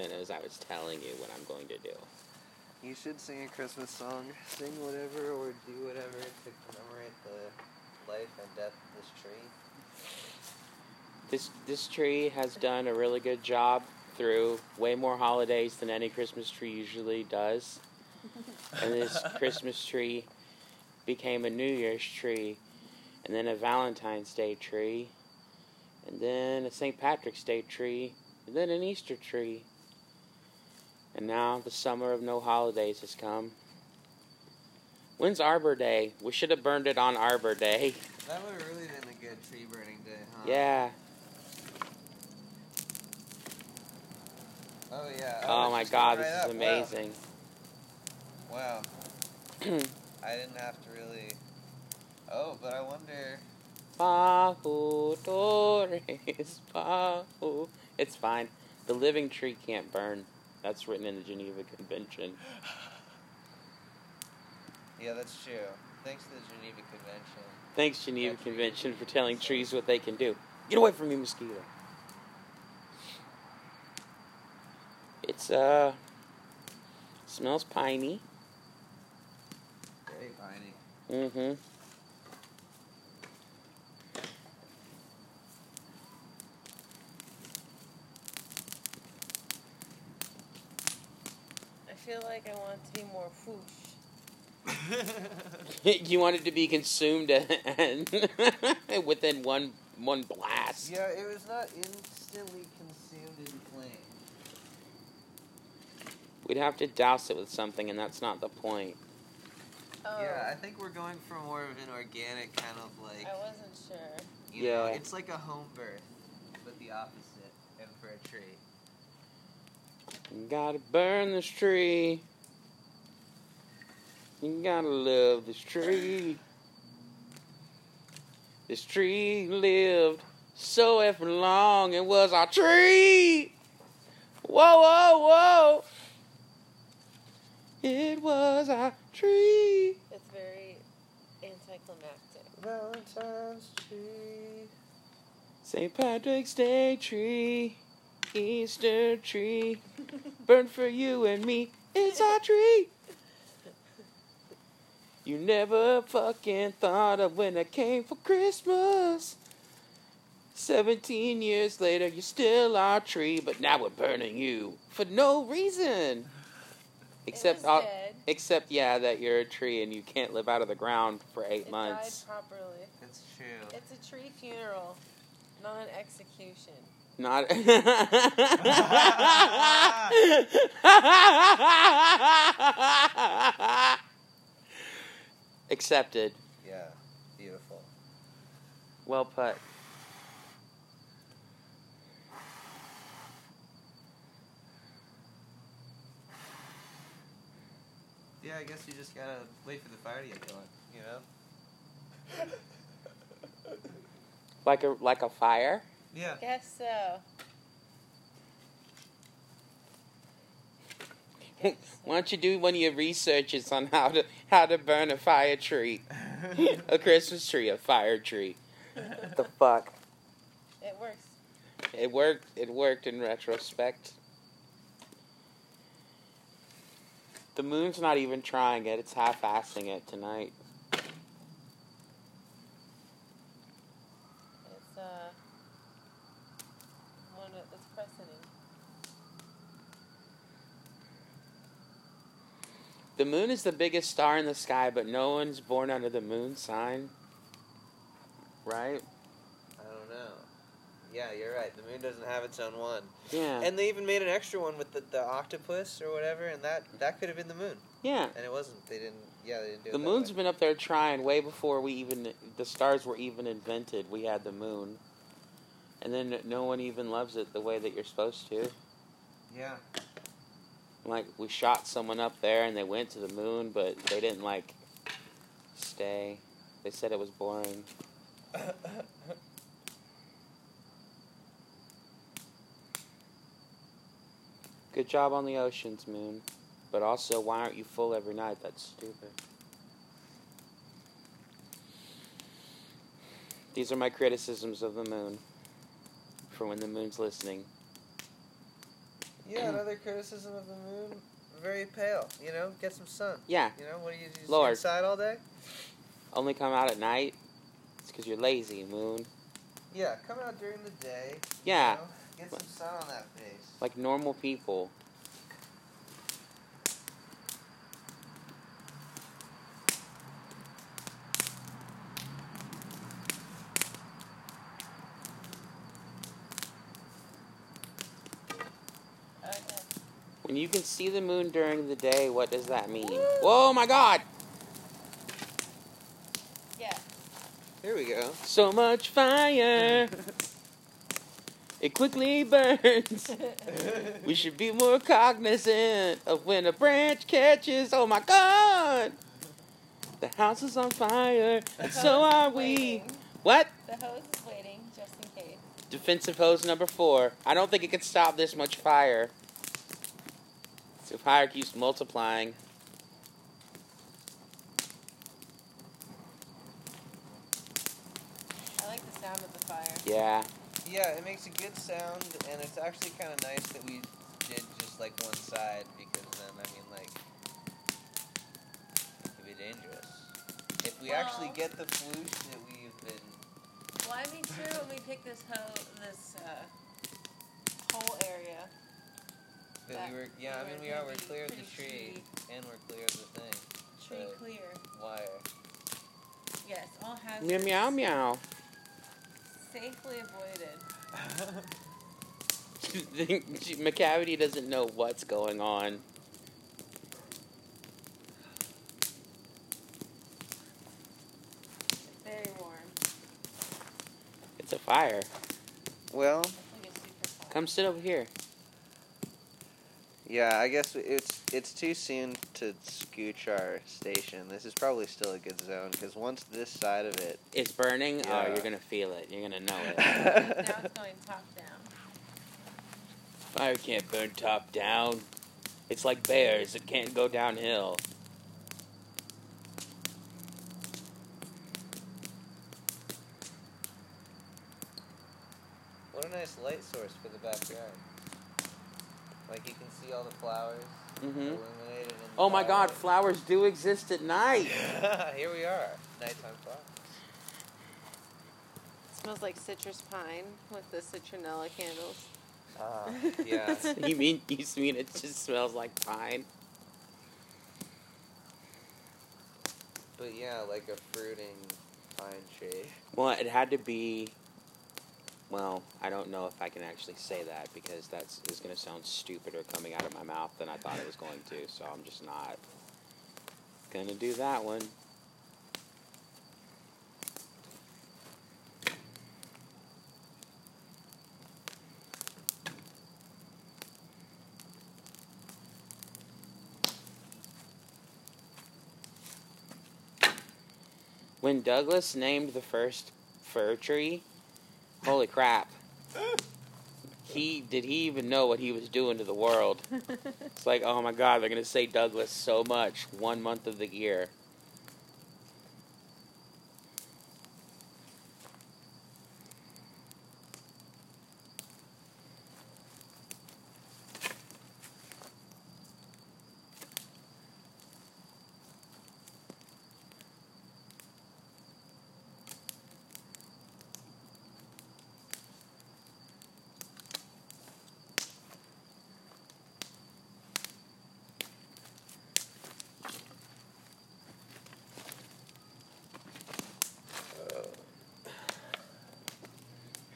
as I was telling you what I'm going to do. You should sing a Christmas song. Sing whatever or do whatever to commemorate the life and death of this tree. This this tree has done a really good job through way more holidays than any Christmas tree usually does. And this Christmas tree became a New Year's tree, and then a Valentine's Day tree, and then a St. Patrick's Day tree, and then an Easter tree. And now the summer of no holidays has come. When's Arbor Day? We should have burned it on Arbor Day. That would have really been a good tree burning day, huh? Yeah. Oh yeah. Oh, it's my god, right this up. is amazing. Wow. I didn't have to really. Oh, but I wonder. Bajo Torres, Bajo. It's fine. The living tree can't burn. That's written in the Geneva Convention. Yeah, that's true. Thanks to the Geneva Convention. Thanks, Geneva That Convention, for telling trees what they can do. Get away from me, mosquito. It's, uh, smells piney. Very piney. Mm-hmm. Feel like I want to be more foosh. you want it to be consumed and within one one blast. yeah, it was not instantly consumed in flame. We'd have to douse it with something, and that's not the point. Oh, Yeah, I think we're going for more of an organic kind of like. I wasn't sure. You know, Yeah. it's like a home birth, but the opposite, and for a tree. You gotta burn this tree. You gotta love this tree. This tree lived so effing long. It was our tree. Whoa, whoa, whoa. It was our tree. It's very anticlimactic. Valentine's tree. St. Patrick's Day tree. Easter tree. Burn for you and me. It's our tree. You never fucking thought of when I came for Christmas. 17 years later, you're still our tree, but now we're burning you for no reason. Except, it was except yeah, that you're a tree and you can't live out of the ground for eight it months. died properly. It's true. It's a tree funeral, not an execution. Not. Accepted. yeah, beautiful. Well put. Yeah, I guess you just gotta wait for the fire to get going. You know. Like a like a fire. Yeah. Guess so. Why don't you do one of your researches on how to how to burn a fire tree, a Christmas tree, a fire tree? What the fuck? It works. It worked. It worked in retrospect. The moon's not even trying it. It's half-assing it tonight. It's uh one of it's precedent. The moon is the biggest star in the sky, but no one's born under the moon sign. Right? I don't know. Yeah, you're right. The moon doesn't have its own one. Yeah. And they even made an extra one with the, the octopus or whatever, and that that could have been the moon. yeah. And it wasn't. They didn't. Yeah, they didn't do The it. that moon's way. been up there trying way before we even the stars were even invented. We had the moon. And then no one even loves it the way that you're supposed to. Yeah. Like we shot someone up there and they went to the moon, but they didn't like stay. They said it was boring. Good job on the oceans, moon. But also, why aren't you full every night? That's stupid. These are my criticisms of the moon. For when the moon's listening. Yeah, another criticism of the moon. Very pale. You know, get some sun. Yeah, You know, what do you do? Lord. inside all day? only come out at night. It's because you're lazy, Moon. Yeah, come out during the day. Yeah, You know, get some sun on that face. like normal people. Okay. When you can see the moon during the day, what does that mean? Whoa, my God! Yeah. Here we go. So much fire! It quickly burns. We should be more cognizant of when a branch catches. Oh my God! The house is on fire, and so are we. Waiting. What? The hose is waiting just in case. Defensive hose number four. I don't think it can stop this much fire. So fire keeps multiplying. I like the sound of the fire. Yeah. Yeah, it makes a good sound, and it's actually kind of nice that we did just like one side because then, I mean, like, it could be dangerous. If we actually get the floosh that we've been. Well, I made sure when we picked this ho this uh, whole area, That That we were, yeah, I mean, we are. We're clear of the tree, tree. and we're clear of the thing. tree Right. clear. Wire. Yes, all hazards. Meow meow meow. Safely avoided. McCavity doesn't know what's going on. Very warm. It's a fire. Well, Like a super fire. Come sit over here. Yeah, I guess it's it's too soon to scooch our station. This is probably still a good zone because once this side of. It's burning. Oh, you're gonna feel it. You're gonna know it. now it's going top down. Fire can't burn top down. It's like bears. It can't go downhill. What a nice light source for the backyard. Like you can see all the flowers hmm illuminated. In the Oh my God! firelight. Flowers do exist at night. Here we are, nighttime flowers. It smells like citrus pine with the citronella candles. Ah, yeah. you mean you mean it just smells like pine? But yeah, like a fruiting pine tree. Well, it had to be. Well, I don't know if I can actually say that because that's is going to sound stupider coming out of my mouth than I thought it was going to. So I'm just not gonna do that one. When Douglas named the first fir tree, holy crap. He did he even know what he was doing to the world? It's like, oh my god, they're gonna say Douglas so much one month of the year.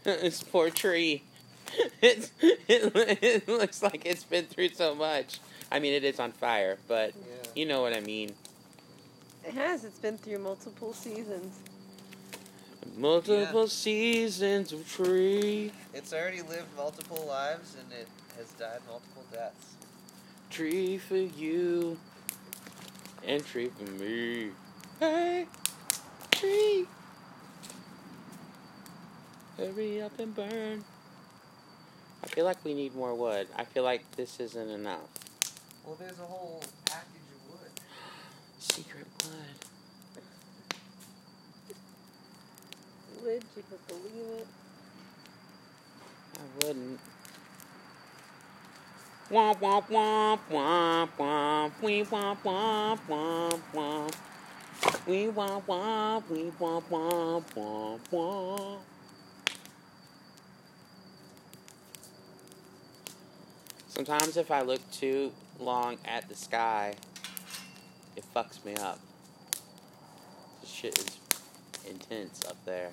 This poor tree. It's, it, it looks like it's been through so much. I mean, it is on fire, but Yeah. you know what I mean. It has. It's been through multiple seasons. Multiple seasons of tree, It's already lived multiple lives and it has died multiple deaths. tree for you, and tree for me. Hey, tree, hurry up and burn. I feel like we need more wood. I feel like this isn't enough. Well, there's a whole package of wood. Secret wood. Would you believe it? I wouldn't. Womp womp womp womp womp. We womp womp womp womp. We womp womp. We womp womp womp womp. Sometimes if I look too long at the sky, it fucks me up. This shit is intense up there.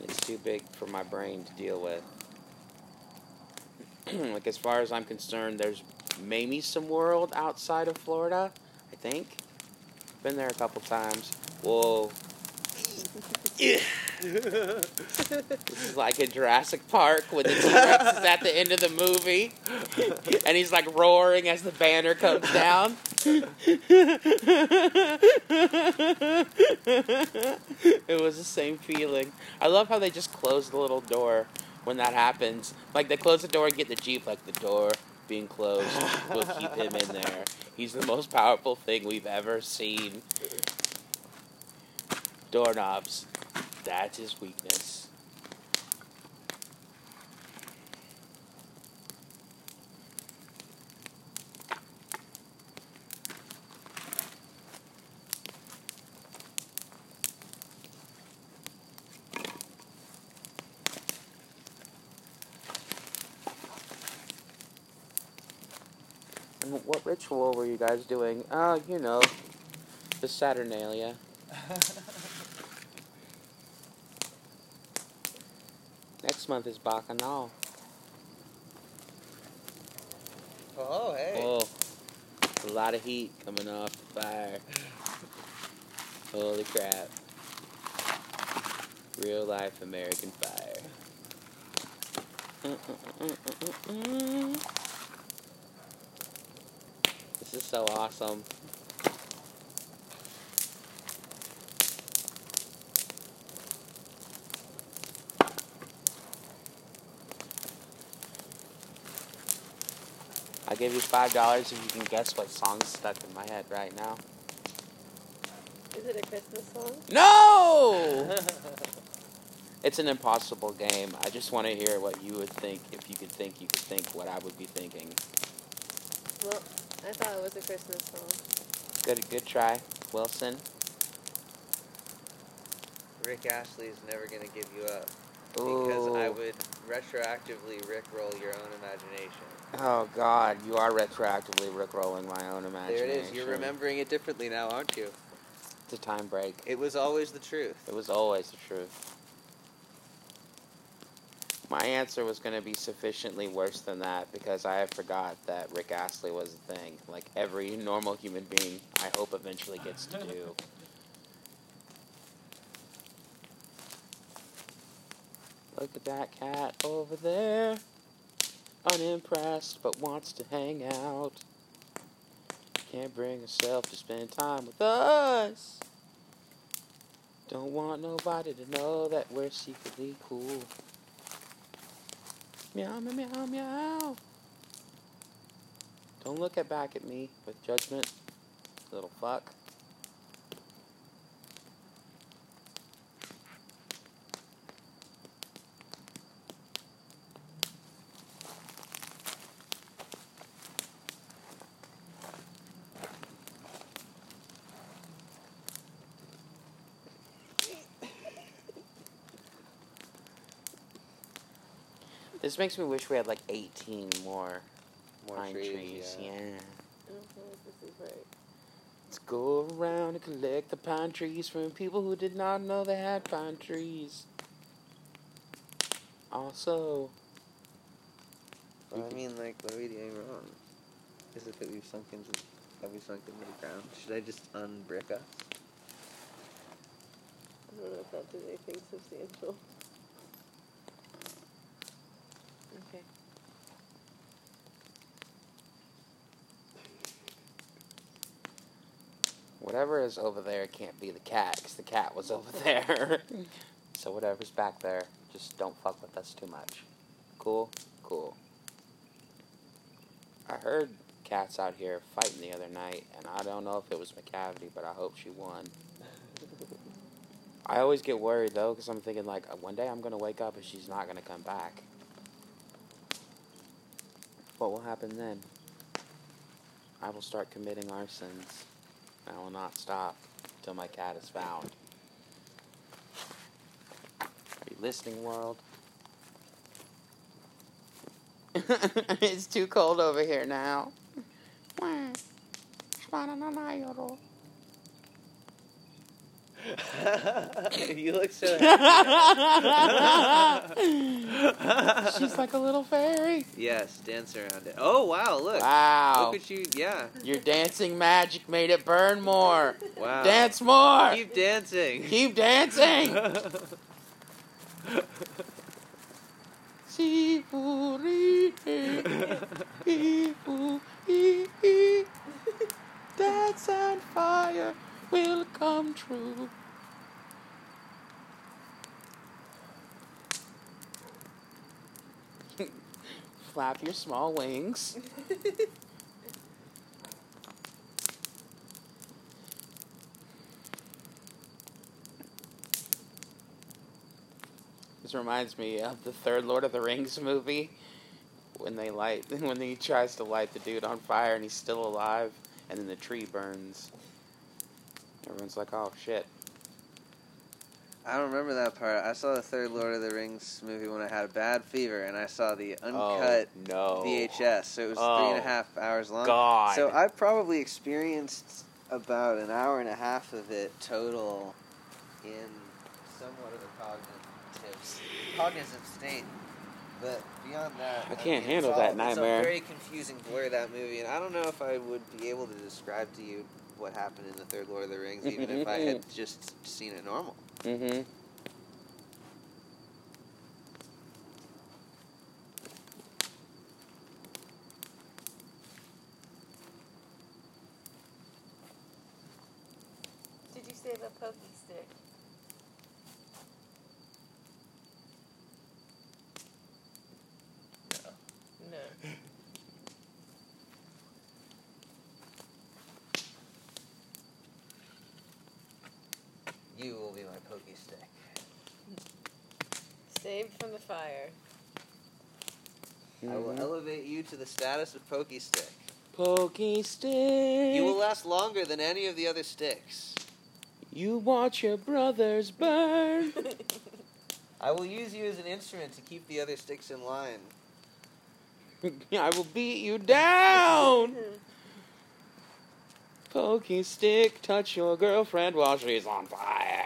It's too big for my brain to deal with. like as far as I'm concerned, there's maybe some world outside of Florida. I think. Been there a couple times. Whoa. Yeah. This is like in Jurassic Park when the T Rex is at the end of the movie and he's like roaring as the banner comes down. it was the same feeling. I love how they just close the little door when that happens. Like they close the door and get the Jeep, like the door being closed will keep him in there. He's the most powerful thing we've ever seen. Doorknobs. That's his weakness. And What ritual were you guys doing? Oh, you know, the Saturnalia. Next month is Bacchanal. Oh, hey. Oh, a lot of heat coming off the fire. Holy crap. Real life American fire. This is so awesome. Give you five dollars if you can guess what song's stuck in my head right now. Is it a Christmas song? No! It's an impossible game. I just want to hear what you would think if you could think you could think what I would be thinking. Well, I thought it was a Christmas song. Good good try, Wilson. Rick Astley is never gonna give you up because I would retroactively rickroll your own imagination. Oh god, you are retroactively rickrolling my own imagination. There it is. You're remembering it differently now, aren't you? It's a time break. It was always the truth. It was always the truth. My answer was going to be sufficiently worse than that because I forgot that Rick Astley was a thing. Like every normal human being, I hope eventually gets to do. Look at that cat over there. Unimpressed, but wants to hang out. Can't bring herself to spend time with us. Don't want nobody to know that we're secretly cool. Meow, meow, meow, meow. Don't look at back at me with judgment, little fuck. This makes me wish we had like 18 more, More pine trees, trees. yeah. Yeah. I don't know if this is right. Let's go around and collect the pine trees from people who did not know they had pine trees. Also, Well, I mean, like, what are we doing wrong? Is it that we've sunk into, have we sunk into the ground? Should I just unbrick us? I don't know if that did anything substantial. Whatever is over there can't be the cat, 'cause the cat was over there. so whatever's back there, just don't fuck with us too much. Cool? Cool. I heard cats out here fighting the other night, and I don't know if it was McCavity, but I hope she won. I always get worried though, because I'm thinking like one day I'm gonna wake up and she's not gonna come back. What will happen then? I will start committing our sins. I will not stop until my cat is found. Are you listening, world? it's too cold over here now. you look so happy. She's like a little fairy. yes, dance around it. Oh wow, look. Wow. Look at you. Yeah. Your dancing magic made it burn more. Wow. Dance more. Keep dancing. Keep dancing. Dance and fire will come true. Flap your small wings. This reminds me of the third Lord of the Rings movie when they light when he tries to light the dude on fire and he's still alive and then the tree burns. Everyone's like, "Oh shit." I don't remember that part. I saw the third Lord of the Rings movie when I had a bad fever, and I saw the oh, uncut oh, no. VHS. So it was Oh. three and a oh, half hours long. God. So I probably experienced about an hour and a half of it total in somewhat of a cognitive, cognizant state. But beyond that, I can't mean, handle it's that nightmare. It's a very confusing blur that movie, and I don't know if I would be able to describe to you what happened in the third Lord of the Rings, even if I had just seen it normal. Mm-hmm. Did you save a pokey stick? No. You will be my pokey stick. Saved from the fire. I will Mhm. elevate you to the status of pokey stick. Pokey stick. You will last longer than any of the other sticks. You watch your brothers burn. I will use you as an instrument to keep the other sticks in line. I will beat you down. Pokey stick, touch your girlfriend while she's on fire.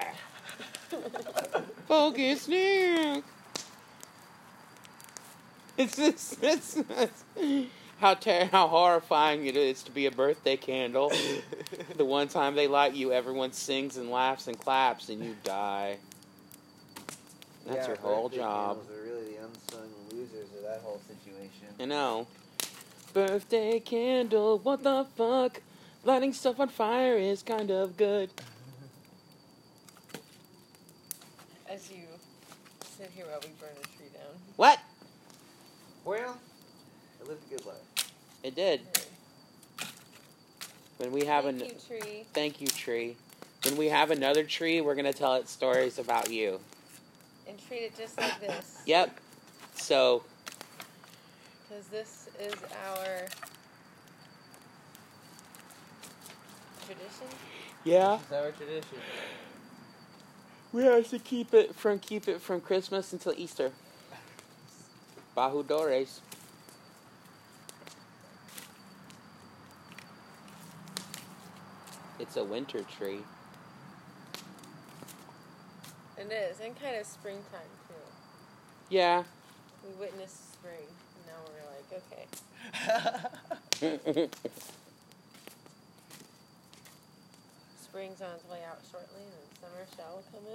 Pokey stick. It's this. It's, it's how ter- how horrifying it is to be a birthday candle. the one time they light you, everyone sings and laughs and claps, and you die. That's Yeah, your whole job. are really the unsung losers of that whole situation. I know. Birthday candle, what the fuck? Lighting stuff on fire is kind of good. As you sit here while we burn a tree down. What? Well, I lived a good life. It did. When we have Thank an you, tree. thank you tree. When we have another tree, we're gonna tell it stories about you. And treat it just like this. Yep. So Because this is our tradition. yeah, It's our tradition. We have to keep it from keep it from Christmas until Easter. Bajudores. It's a winter tree. It is, and kind of springtime too. Yeah. We witnessed spring, and now we're like, okay, spring's on its way out shortly, and summer shall come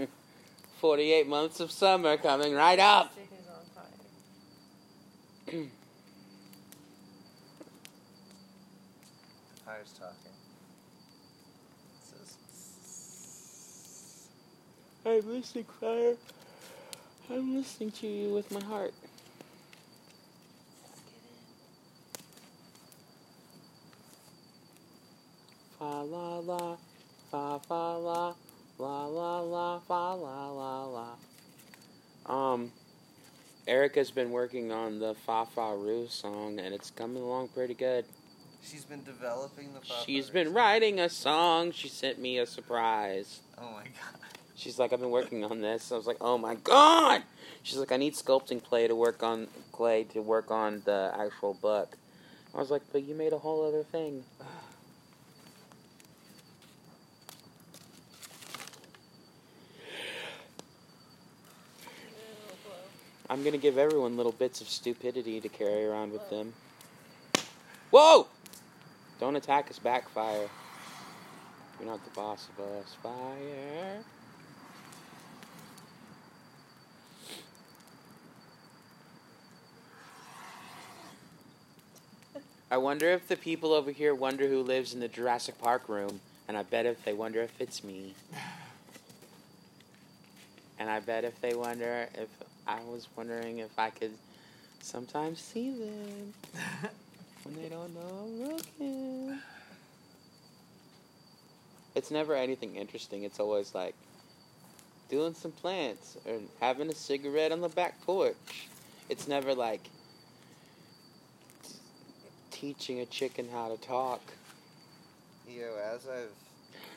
in. 48 months of summer coming right up. Stick is on fire. Fire's talking. Says, I'm listening, fire. I'm listening to you with my heart. Fa la la, fa fa la, la la la, fa la la la. Um, Erica's been working on the Fa Fa Roo song, and it's coming along pretty good. She's been developing the. Fa She's been writing a song. She sent me a surprise. Oh my god. She's like, I've been working on this. I was like, oh my god. She's like, I need sculpting clay to work on clay to work on the actual book. I was like, but you made a whole other thing. I'm gonna give everyone little bits of stupidity to carry around with them. Whoa! Don't attack us, backfire. You're not the boss of us. Fire. I wonder if the people over here wonder who lives in the Jurassic Park room, and I bet if they wonder if it's me. And I bet if they wonder if I was wondering if I could sometimes see them when they don't know I'm looking. It's never anything interesting. It's always like doing some plants or having a cigarette on the back porch. It's never like t- teaching a chicken how to talk. Yo, as I've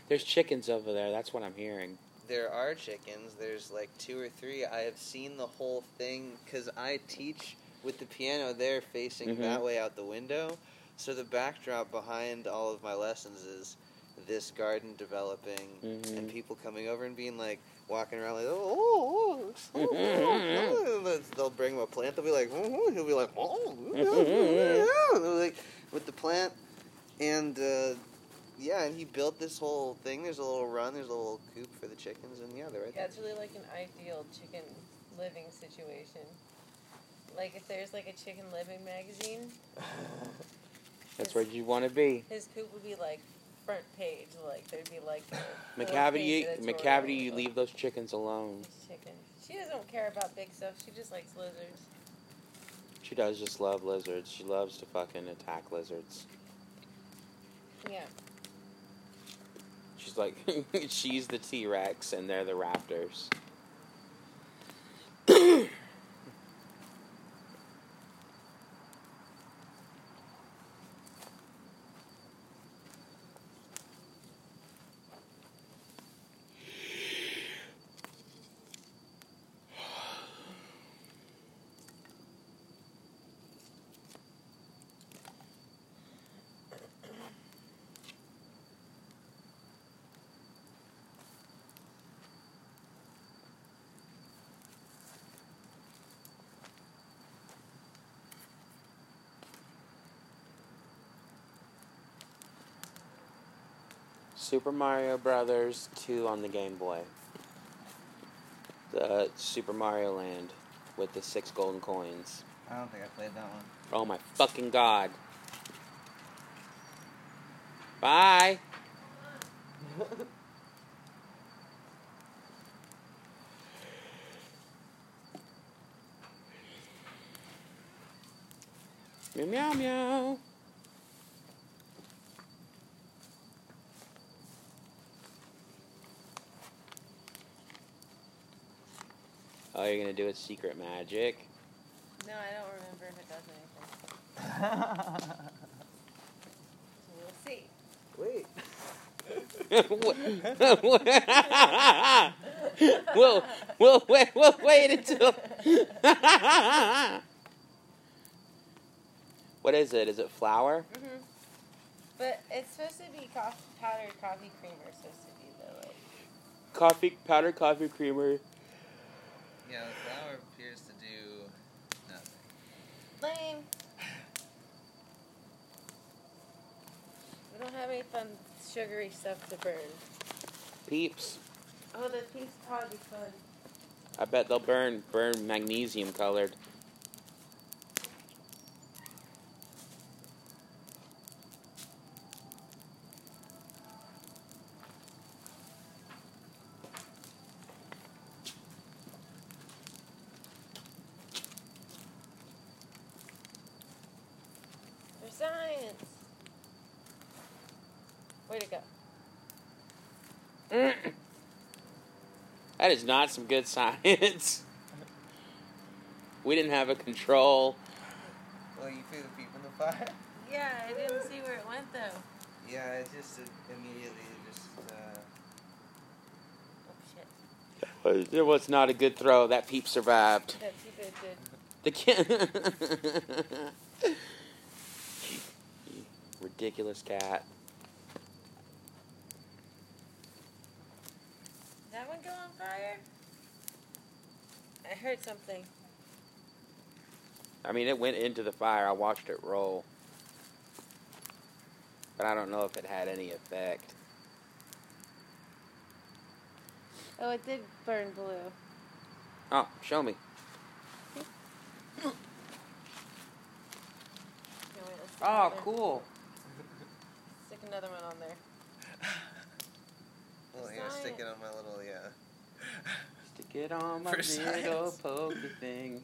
There's chickens over there. That's what I'm hearing. There are chickens. There's like two or three. I have seen the whole thing because I teach with the piano there facing Mhm. that way out the window. So the backdrop behind all of my lessons is this garden developing Mhm. and people coming over and being like walking around like oh, oh, oh, oh, oh." they'll bring him a plant. They'll be like oh, he'll be like oh, oh, like with the plant and. uh yeah, and he built this whole thing. There's a little run, there's a little coop for the chickens, and yeah, they're right Yeah, there. it's really like an ideal chicken living situation. Like if there's like a chicken living magazine, That's where you want to be. his coop would be like front page. Like there'd be like a McCavity, McCavity, you leave those chickens alone. Chicken. She doesn't care about big stuff. She just likes lizards. She does just love lizards. She loves to fucking attack lizards. Yeah. She's like, she's the T Rex and they're the raptors. Super Mario Brothers 2 on the Game Boy. The Super Mario Land with the six golden coins. I don't think I played that one. Oh my fucking god. Bye. meow meow meow. Oh, you're gonna do a secret magic. No, I don't remember if it does anything. So we'll see. Wait. we'll, we'll, wait, we'll wait until. what is it? Is it flour? hmm But it's supposed to be coffee, powdered coffee creamer. It's supposed to be the like. Coffee, powdered coffee creamer. Yeah, the flower appears to do nothing. Lame. We don't have any fun sugary stuff to burn. Peeps. Oh, the pink's probably fun. I bet they'll burn burn magnesium colored. For science. Way to go. Mm. That is not some good science. we didn't have a control. Well, you threw the peep in the fire. Yeah, I didn't see where it went though. Yeah, it just it immediately just. Uh, Oh shit. It was not a good throw. That peep survived. That T-Bit did. The kid. Ridiculous cat. Did that one go on fire? I heard something. I mean, it went into the fire. I watched it roll. But I don't know if it had any effect. Oh, it did burn blue. Oh, show me. Here, wait, Oh, cool. Stick another one on there. well, here, stick it on my little yeah. Stick it on my For little science. pokey thing.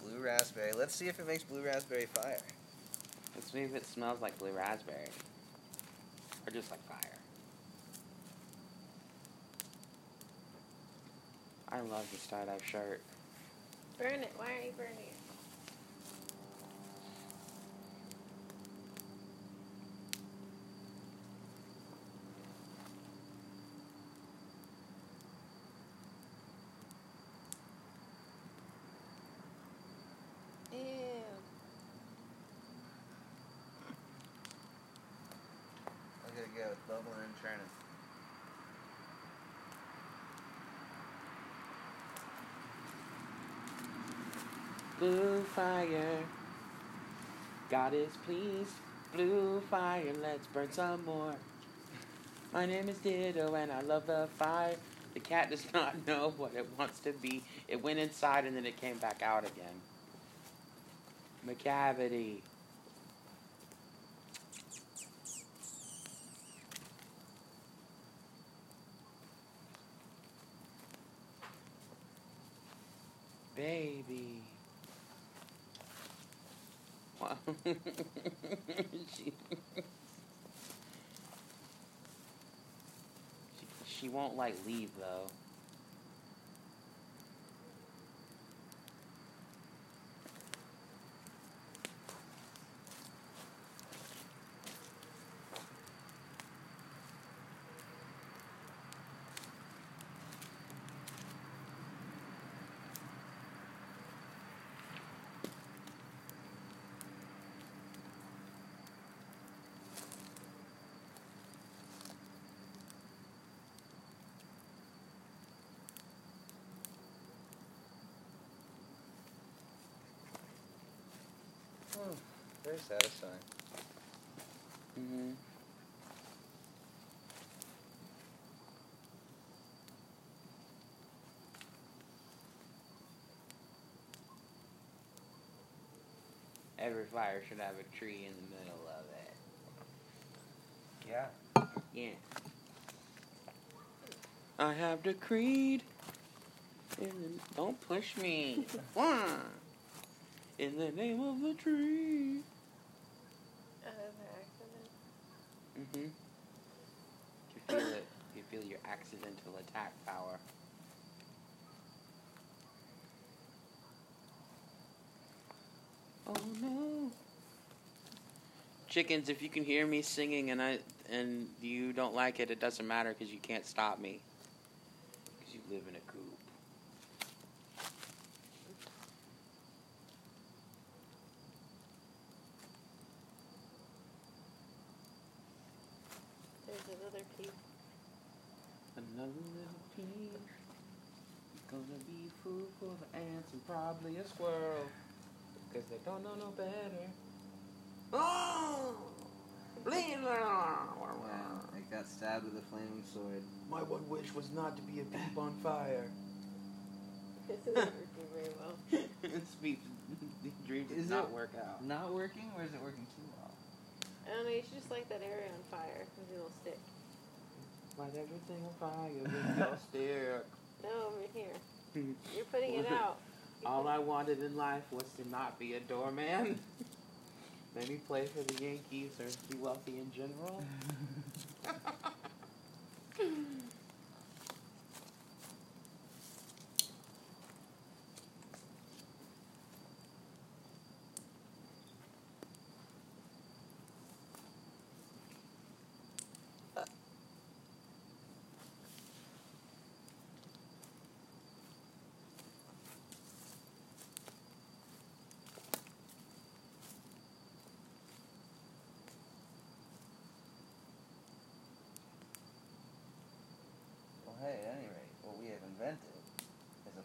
Blue raspberry. Let's see if it makes blue raspberry fire. Let's see if it smells like blue raspberry. Or just like fire. I love this tie-dye shirt. Burn it. Why aren't you burning it? Look go, and churning. Blue fire. God is pleased. Blue fire, let's burn some more. My name is Ditto and I love the fire. The cat does not know what it wants to be. It went inside and then it came back out again. McCavity. Baby. Wow. she, she, she won't like leave though. Oh, very satisfying. Mm-hmm. Every fire should have a tree in the middle of it. Yeah. Yeah. I have decreed. In the, don't push me. One. In the name of the tree. Oh, by accident. Mm-hmm. You feel it. You feel your accidental attack power. Oh no. Chickens, if you can hear me singing and I and you don't like it, it doesn't matter because you can't stop me. Because you live in a coop. There's another piece. Another little piece. Gonna be food for the ants and probably a squirrel. Because they don't know no better. Oh! Bleed Yeah, it got stabbed with a flaming sword. My one wish was not to be a peep on fire. This isn't working very well. Speak. These dreams did Is not it- work out. Not working, or is it working too well? I don't know. You should just light that area on fire with your little stick. Light everything on fire with your stick. No, over here. Mm-hmm. You're putting it out. You're All I wanted in life was to not be a doorman. Maybe play for the Yankees or be wealthy in general.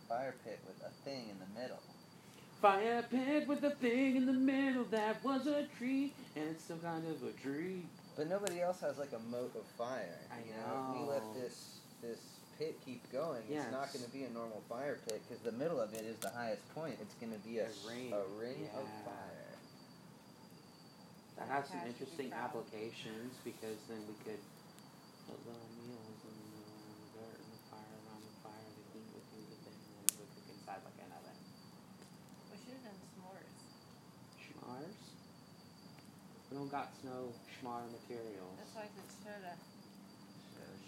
Fire pit with a thing in the middle Fire pit with a thing in the middle that was a tree, and it's still kind of a tree. But nobody else has like a moat of fire. I you know. If we let this this pit keep going, it's not Yes. going to be a normal fire pit because the middle of it is the highest point. It's going to be a, A s- ring. a ring of fire. That has some Cash would be interesting applications because then we could put little meals in the, in the dirt and the fire around the fire. The heat would do the thing, and then we would cook inside like an oven. We should have done s'mores. Schmars? We don't got no schmar materials. That's why I said shoulda.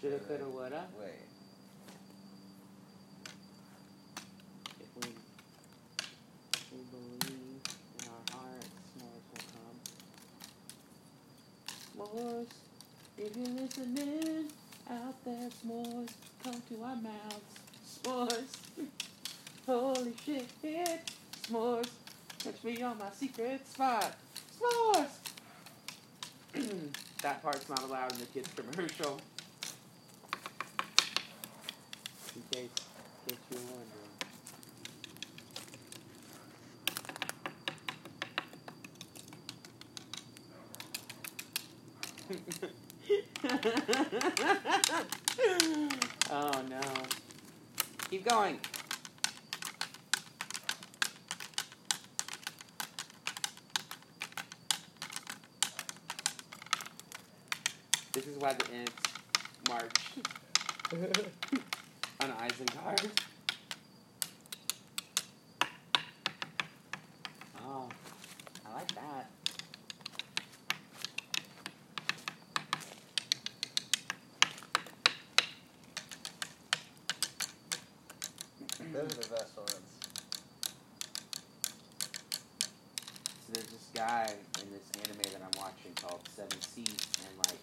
Shoulda, coulda, woulda. Wait. If we, if we believe in our hearts, s'mores will come. S'mores, if you're listening out there, s'mores, come to our mouths. S'mores, holy shit, s'mores, catch me on my secret spot. S'mores! that part's not allowed in the kids' commercial. In case, in case you're wondering. oh no. Keep going. Why the ants march on Isengard. Oh, I like that. Those are the best ones. So there's this guy in this anime that I'm watching called Seven Seeds, and like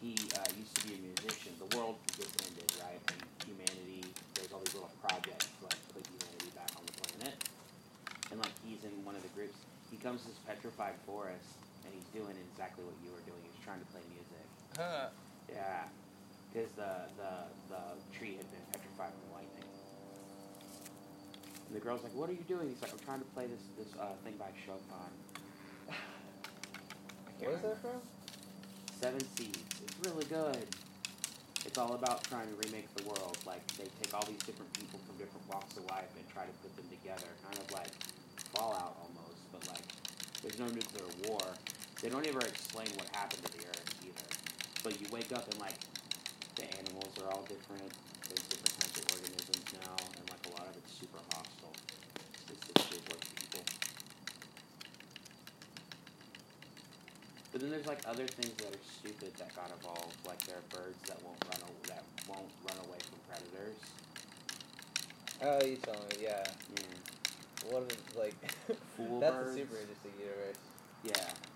he uh, used to be a musician. The world just ended, right? And humanity, there's all these little projects to like put humanity back on the planet. And like he's in one of the groups. He comes forest, and he's doing exactly what you were doing. He's trying to play music. Huh. Yeah, because the, the the tree had been petrified from lightning. And the girl's like, "What are you doing?" He's like, "I'm trying to play this this uh, thing by Chopin." Where's that from? Seven Seeds. It's really good. It's all about trying to remake the world. Like they take all these different people from different walks of life and try to put them together, kind of like Fallout almost. But like, there's no nuclear war. They don't ever explain what happened to the Earth either. But you wake up and like the animals are all different. There's different kinds of organisms now, and like a lot of it's super hostile, specifically towards people. But then there's like other things that are stupid that got evolved, like there are birds that won't run a- that won't run away from predators. Oh, you told me, yeah. Yeah. What is like? That's a super interesting universe. Yeah.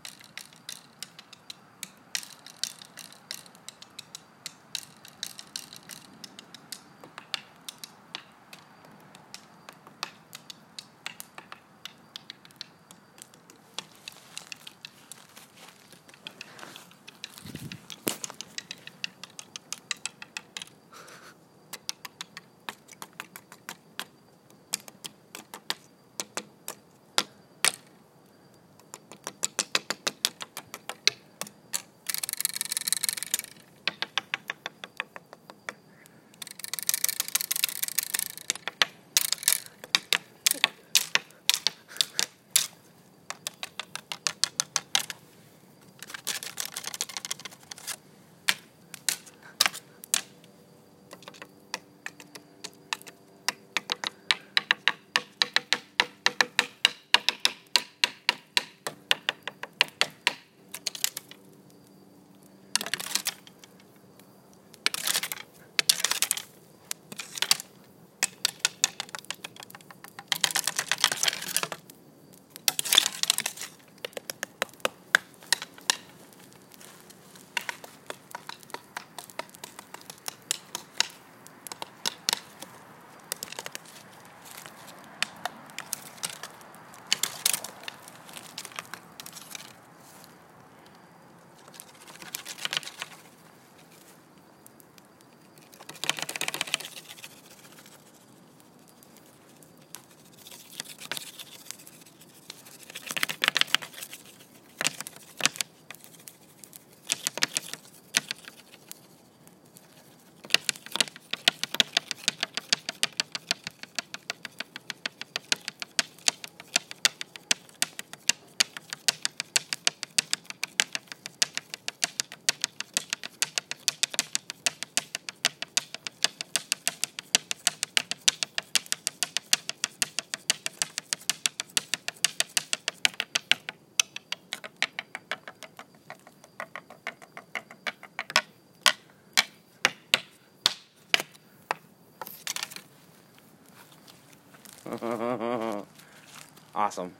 Awesome.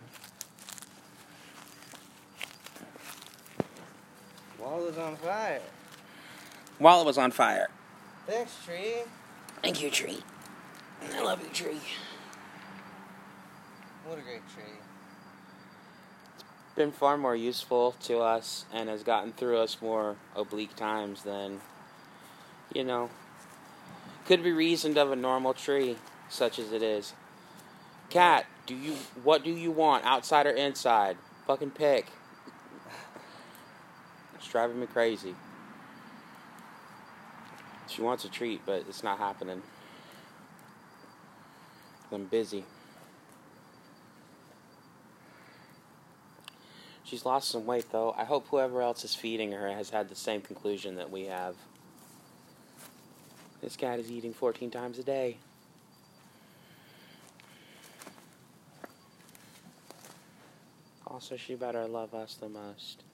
Wall is on fire. While it was on fire. Thanks, tree. Thank you, tree. I love you, tree. What a great tree. It's been far more useful to us and has gotten through us more oblique times than, you know, could be reasoned of a normal tree, such as it is. Cat, do you what do you want, outside or inside? Fucking pick. It's driving me crazy. She wants a treat, but it's not happening. I'm busy. She's lost some weight though. I hope whoever else is feeding her has had the same conclusion that we have. This cat is eating 14 times a day. Also, she better love us the most.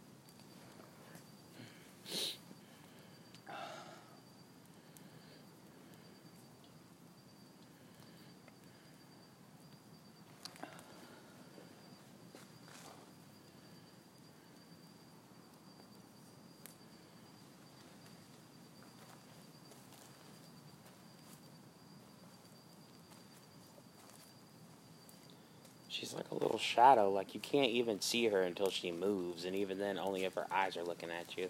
She's like a little shadow. Like you can't even see her until she moves, and even then, only if her eyes are looking at you.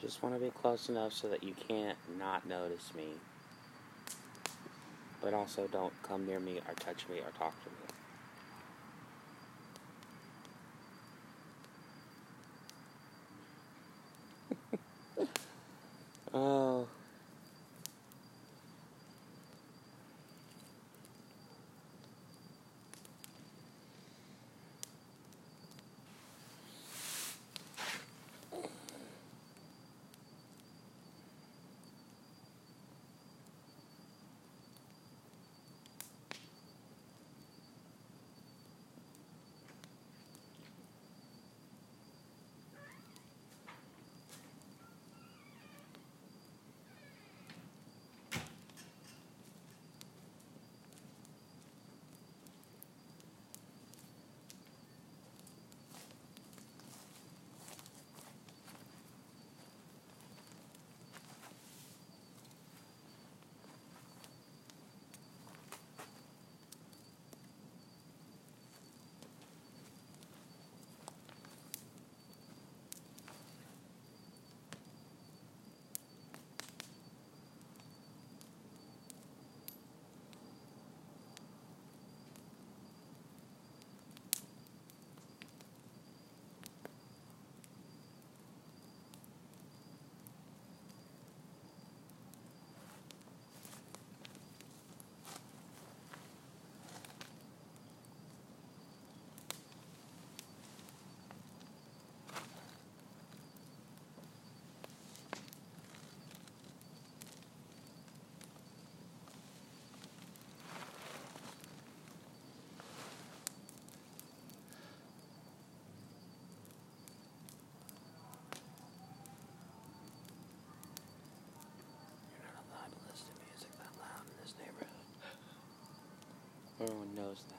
Just want to be close enough so that you can't not notice me. But also don't come near me or touch me or talk to me. Everyone knows that.